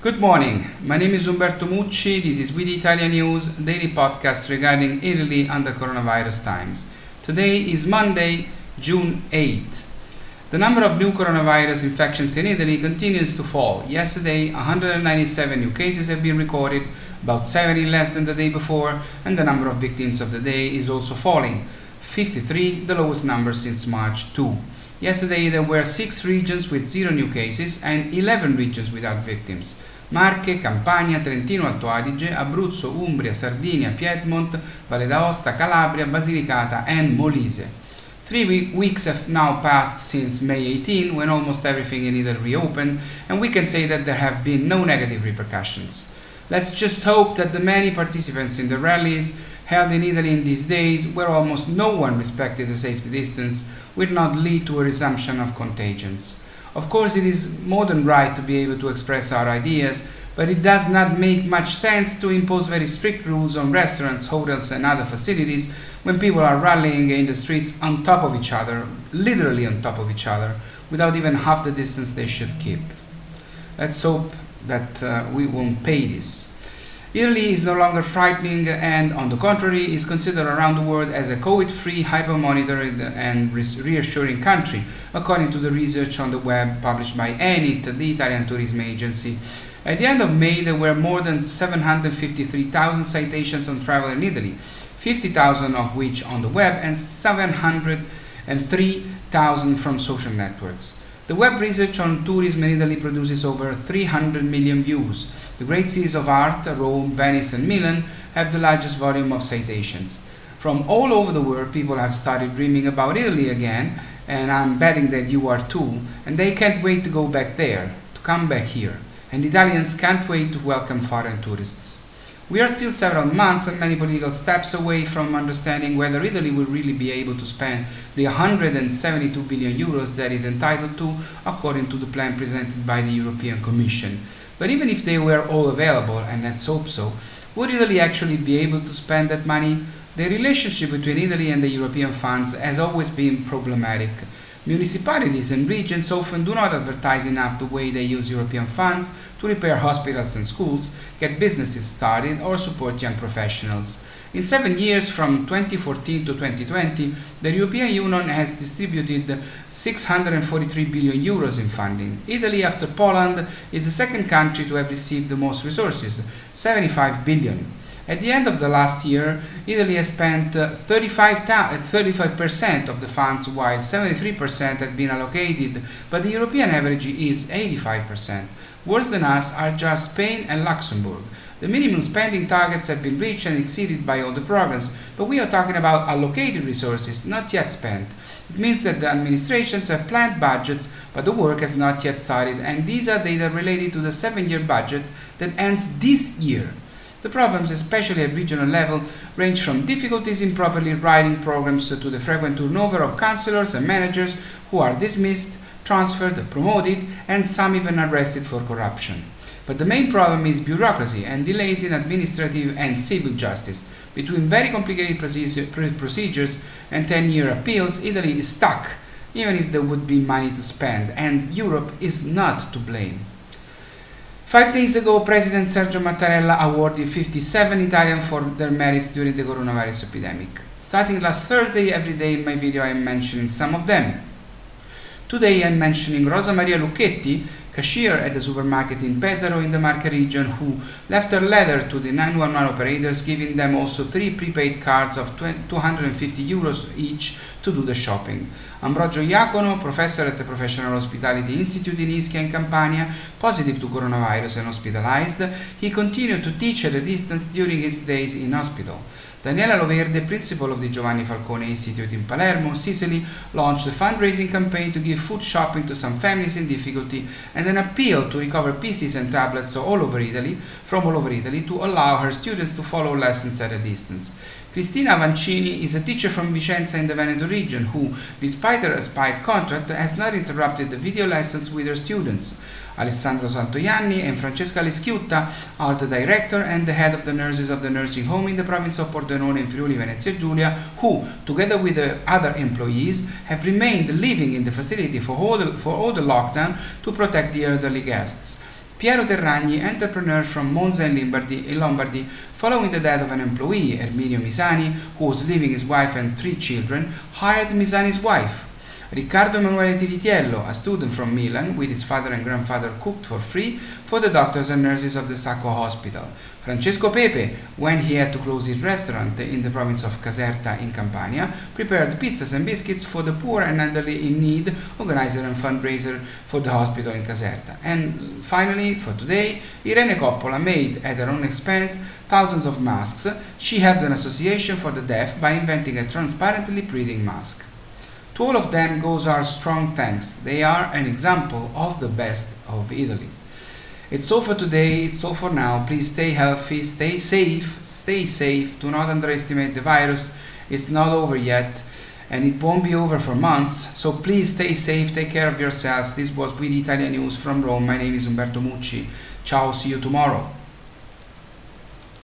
Good morning. My name is Umberto Mucci. This is We the Italians News, daily podcast regarding Italy under coronavirus times. Today is Monday, June 8th. The number of new coronavirus infections in Italy continues to fall. Yesterday, 197 new cases have been recorded, about 70 less than the day before, and the number of victims of the day is also falling. 53, the lowest number since March 2. Yesterday there were 6 regions with 0 new cases and 11 regions without victims. Marche, Campania, Trentino Alto Adige, Abruzzo, Umbria, Sardinia, Piedmont, Valle d'Aosta, Calabria, Basilicata and Molise. Three weeks have now passed since May 18 when almost everything in Italy reopened and we can say that there have been no negative repercussions. Let's just hope that the many participants in the rallies held in Italy in these days, where almost no one respected the safety distance, will not lead to a resumption of contagions. Of course, it is more than right to be able to express our ideas, but it does not make much sense to impose very strict rules on restaurants, hotels, and other facilities when people are rallying in the streets on top of each other, literally on top of each other, without even half the distance they should keep. Let's hope that uh, we won't pay this. Italy is no longer frightening and, on the contrary, is considered around the world as a COVID-free, hyper-monitored and reassuring country, according to the research on the web published by ENIT, the Italian tourism agency. At the end of May, there were more than 753,000 citations on travel in Italy, 50,000 of which on the web and 703,000 from social networks. The web research on tourism in Italy produces over 300 million views. The great cities of art, Rome, Venice, and Milan, have the largest volume of citations. From all over the world, people have started dreaming about Italy again, and I'm betting that you are too, and they can't wait to go back there, to come back here. And Italians can't wait to welcome foreign tourists. We are still several months and many political steps away from understanding whether Italy will really be able to spend the 172 billion euros that is entitled to according to the plan presented by the European Commission. But even if they were all available, and let's hope so, would Italy actually be able to spend that money? The relationship between Italy and the European funds has always been problematic. Municipalities and regions often do not advertise enough the way they use European funds to repair hospitals and schools, get businesses started, or support young professionals. In seven years, from 2014 to 2020, the European Union has distributed 643 billion euros in funding. Italy, after Poland, is the second country to have received the most resources, 75 billion. At the end of the last year, Italy has spent uh, 35, 35% uh, of the funds, while 73% had been allocated, but the European average is 85%. Worse than us are just Spain and Luxembourg. The minimum spending targets have been reached and exceeded by all the programs, but we are talking about allocated resources not yet spent. It means that the administrations have planned budgets, but the work has not yet started, and these are data related to the seven year budget that ends this year. The problems, especially at regional level, range from difficulties in properly writing programs to the frequent turnover of councillors and managers who are dismissed, transferred, promoted, and some even arrested for corruption. But the main problem is bureaucracy and delays in administrative and civil justice. Between very complicated procedures and 10 year appeals, Italy is stuck, even if there would be money to spend, and Europe is not to blame. Five days ago, President Sergio Mattarella awarded 57 Italians for their merits during the coronavirus epidemic. Starting last Thursday, every day in my video I am mentioning some of them. Today I'm mentioning Rosa Maria Lucchetti, cashier at the supermarket in Pesaro in the Marche region, who left a letter to the 911 operators giving them also three prepaid cards of 250 euros each to do the shopping. Ambrogio Iacono, professor at the Professional Hospitality Institute in Ischia in Campania, positive to coronavirus and hospitalized, he continued to teach at a distance during his days in hospital. Daniela Loverde, principal of the Giovanni Falcone Institute in Palermo, Sicily, launched a fundraising campaign to give food shopping to some families in difficulty and an appeal to recover PCs and tablets all over Italy, from all over Italy, to allow her students to follow lessons at a distance. Cristina Avancini is a teacher from Vicenza in the Veneto region who, despite her expired contract, has not interrupted the video lessons with her students. Alessandro Santoianni and Francesca Leschiutta are the director and the head of the nurses of the nursing home in the province of Pordenone in Friuli Venezia Giulia, who, together with the other employees, have remained living in the facility for all the, for all the lockdown to protect the elderly guests. Piero Terragni, entrepreneur from Monza in Lombardy, in Lombardy, following the death of an employee, Erminio Misani, who was leaving his wife and three children, hired Misani's wife. Riccardo Emanuele Tiritiello, a student from Milan, with his father and grandfather cooked for free for the doctors and nurses of the Sacco Hospital. Francesco Pepe, when he had to close his restaurant in the province of Caserta in Campania, prepared pizzas and biscuits for the poor and elderly in need, organizer and fundraiser for the hospital in Caserta. And finally, for today, Irene Coppola made, at her own expense, thousands of masks. She helped an association for the deaf by inventing a transparently breathing mask. To all of them goes our strong thanks. They are an example of the best of Italy. It's all for today, it's all for now. Please stay healthy, stay safe, stay safe. Do not underestimate the virus. It's not over yet and it won't be over for months. So please stay safe, take care of yourselves. This was We the Italians News from Rome. My name is Umberto Mucci. Ciao, see you tomorrow.